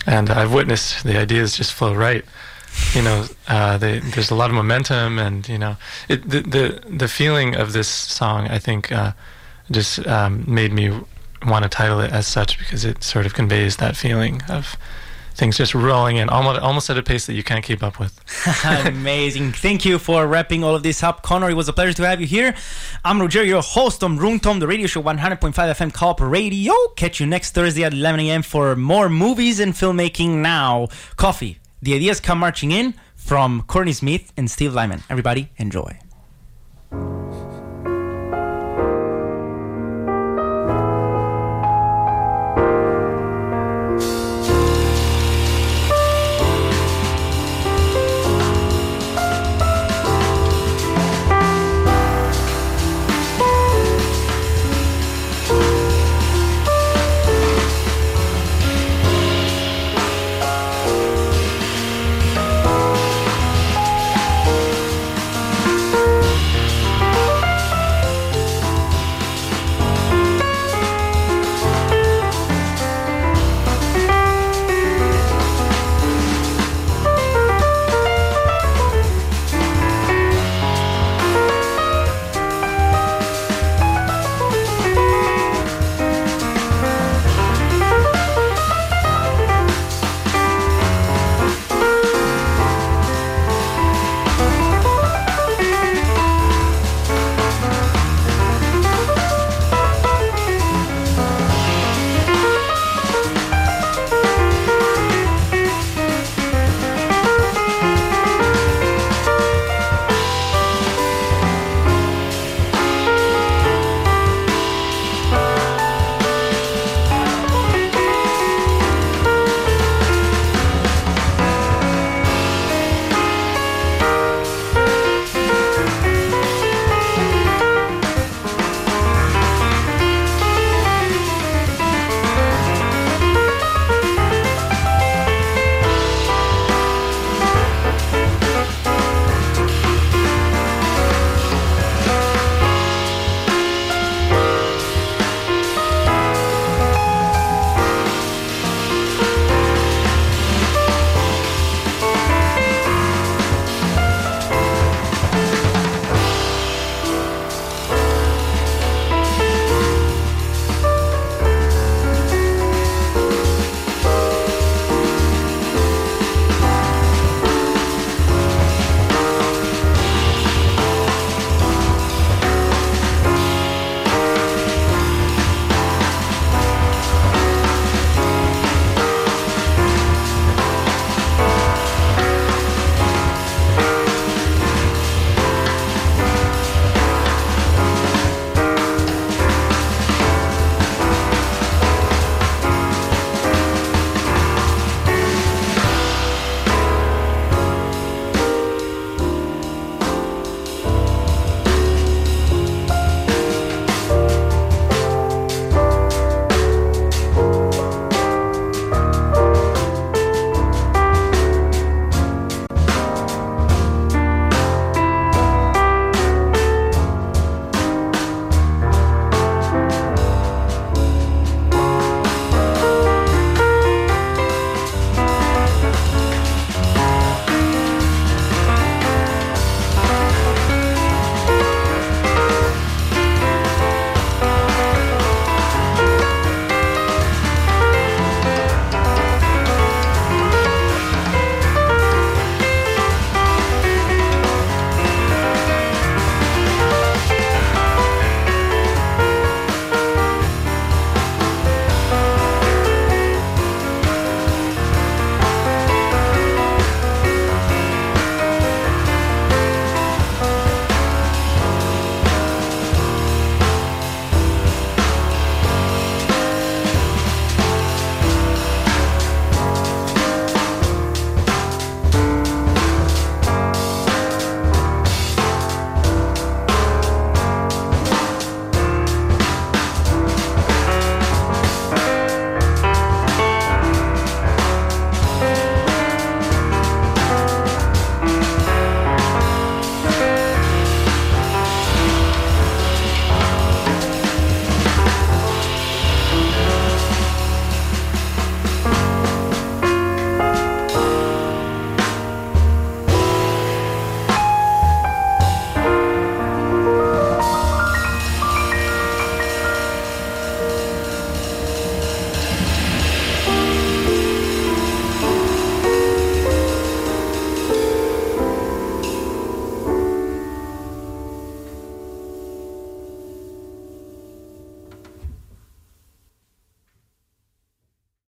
S3: and I've witnessed the ideas just flow right. You know, uh, they, there's a lot of momentum, and you know, it, the the the feeling of this song, I think, uh, just um, made me want to title it as such because it sort of conveys that feeling of things just rolling in almost almost at a pace that you can't keep up with.
S2: Amazing. Thank you for wrapping all of this up. Conor, it was a pleasure to have you here. I'm Roger, your host on Room Tone, the radio show 100.5 FM Co-op Radio. Catch you next Thursday at 11 a.m. for more movies and filmmaking now. Coffee. The ideas come marching in from Courtney Smith and Steve Lyman. Everybody, enjoy.